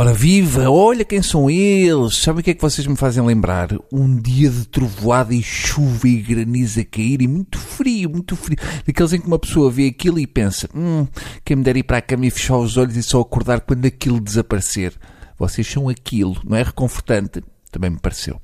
Ora viva, olha quem são eles. Sabe o que é que vocês me fazem lembrar? Um dia de trovoada e chuva e granizo a cair e muito frio, muito frio. Daqueles em que uma pessoa vê aquilo e pensa, hum, quem me der ir para a cama e fechar os olhos e só acordar quando aquilo desaparecer. Vocês são aquilo, não é reconfortante? Também me pareceu.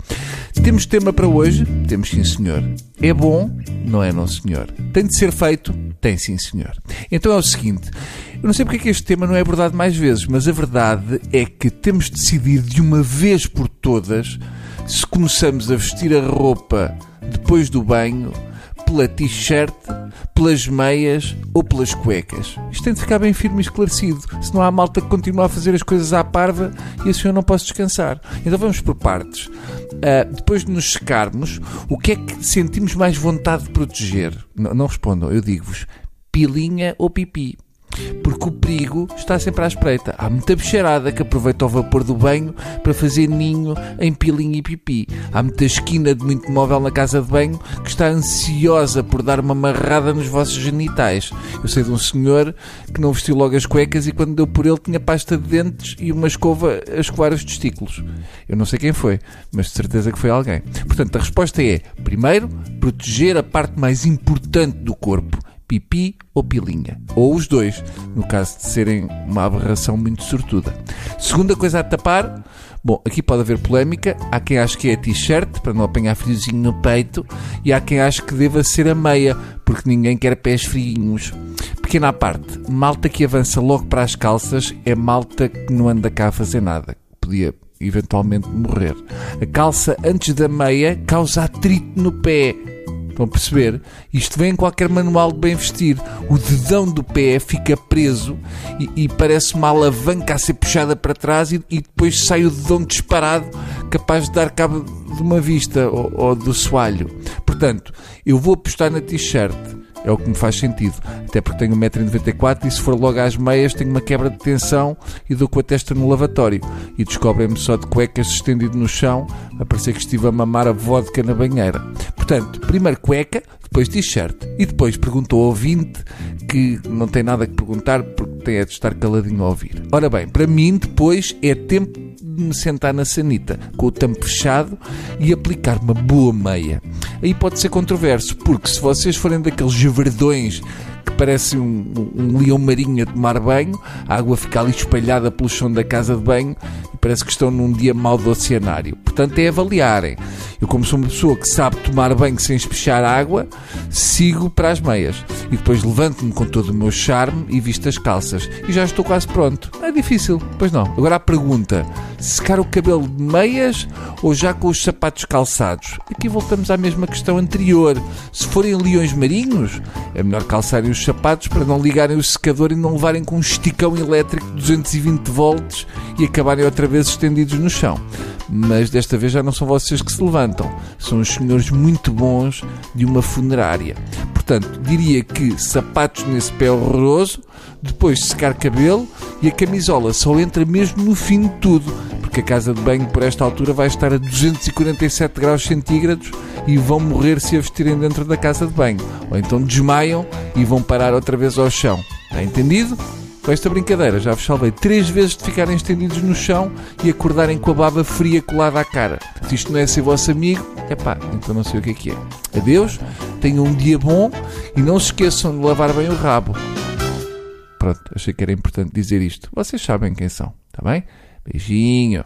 Temos tema para hoje? Temos sim, senhor. É bom? Não é, não, senhor. Tem de ser feito? Tem sim, senhor. Então é o seguinte: eu não sei porque é que este tema não é abordado mais vezes, mas a verdade é que temos de decidir de uma vez por todas se começamos a vestir a roupa depois do banho pela t-shirt, pelas meias ou pelas cuecas. Isto tem de ficar bem firme e esclarecido, senão há malta que continua a fazer as coisas à parva e assim eu não posso descansar. Então vamos por partes. Uh, depois de nos secarmos, o que é que sentimos mais vontade de proteger? N não respondam, eu digo-vos: pilinha ou pipi? Porque o perigo está sempre à espreita. Há muita bicharada que aproveita o vapor do banho para fazer ninho em pilinha e pipi. Há muita esquina de muito móvel na casa de banho que está ansiosa por dar uma marrada nos vossos genitais. Eu sei de um senhor que não vestiu logo as cuecas e quando deu por ele tinha pasta de dentes e uma escova a escovar os testículos. Eu não sei quem foi, mas de certeza que foi alguém. Portanto, a resposta é: primeiro, proteger a parte mais importante do corpo pipi ou pilinha. Ou os dois, no caso de serem uma aberração muito sortuda. Segunda coisa a tapar. Bom, aqui pode haver polémica. Há quem ache que é t-shirt, para não apanhar friozinho no peito, e há quem ache que deva ser a meia, porque ninguém quer pés friinhos. Pequena à parte, malta que avança logo para as calças é malta que não anda cá a fazer nada. Podia eventualmente morrer. A calça antes da meia causa atrito no pé Estão a perceber? Isto vem em qualquer manual de bem vestir. O dedão do pé fica preso e, e parece uma alavanca a ser puxada para trás e, e, depois sai o dedão disparado, capaz de dar cabo de uma vista ou, ou do soalho. Portanto, eu vou apostar na t-shirt é o que me faz sentido. Até porque tenho 1,94m e se for logo às meias tenho uma quebra de tensão e dou com a testa no lavatório. E descobrem-me só de cuecas estendido no chão, a parecer que estive a mamar a vodka na banheira. Portanto, primeiro cueca, depois t-shirt. E depois perguntou ao ouvinte que não tem nada que perguntar porque tem é de estar caladinho a ouvir. Ora bem, para mim depois é tempo de me sentar na sanita, com o tampo fechado e aplicar uma boa meia. Aí pode ser controverso, porque se vocês forem daqueles verdões que parece um, um, leão marinho a tomar banho, a água fica ali espalhada pelo chão da casa de banho e parece que estão num dia mau do oceanário. Portanto, é avaliarem. Eu, como sou uma pessoa que sabe tomar banho sem espechar água, sigo para as meias. E depois levanto-me com todo o meu charme e visto as calças. E já estou quase pronto. É difícil, pois não. Agora a pergunta: secar o cabelo de meias ou já com os sapatos calçados? Aqui voltamos à mesma questão anterior. Se forem leões marinhos, é melhor calçarem os sapatos para não ligarem o secador e não levarem com um esticão elétrico de 220 volts e acabarem outra vez estendidos no chão mas desta vez já não são vocês que se levantam, são os senhores muito bons de uma funerária. Portanto, diria que sapatos nesse pé horroroso, depois secar cabelo e a camisola só entra mesmo no fim de tudo, porque a casa de banho por esta altura vai estar a 247 graus centígrados e vão morrer se a vestirem dentro da casa de banho. Ou então desmaiam e vão parar outra vez ao chão. Está entendido? Com esta brincadeira já vos salvei três vezes de ficarem estendidos no chão e acordarem com a baba fria colada à cara. Se isto não é ser vosso amigo, é pá, então não sei o que é que é. Adeus, tenham um dia bom e não se esqueçam de lavar bem o rabo. Pronto, achei que era importante dizer isto. Vocês sabem quem são, está bem? Beijinho.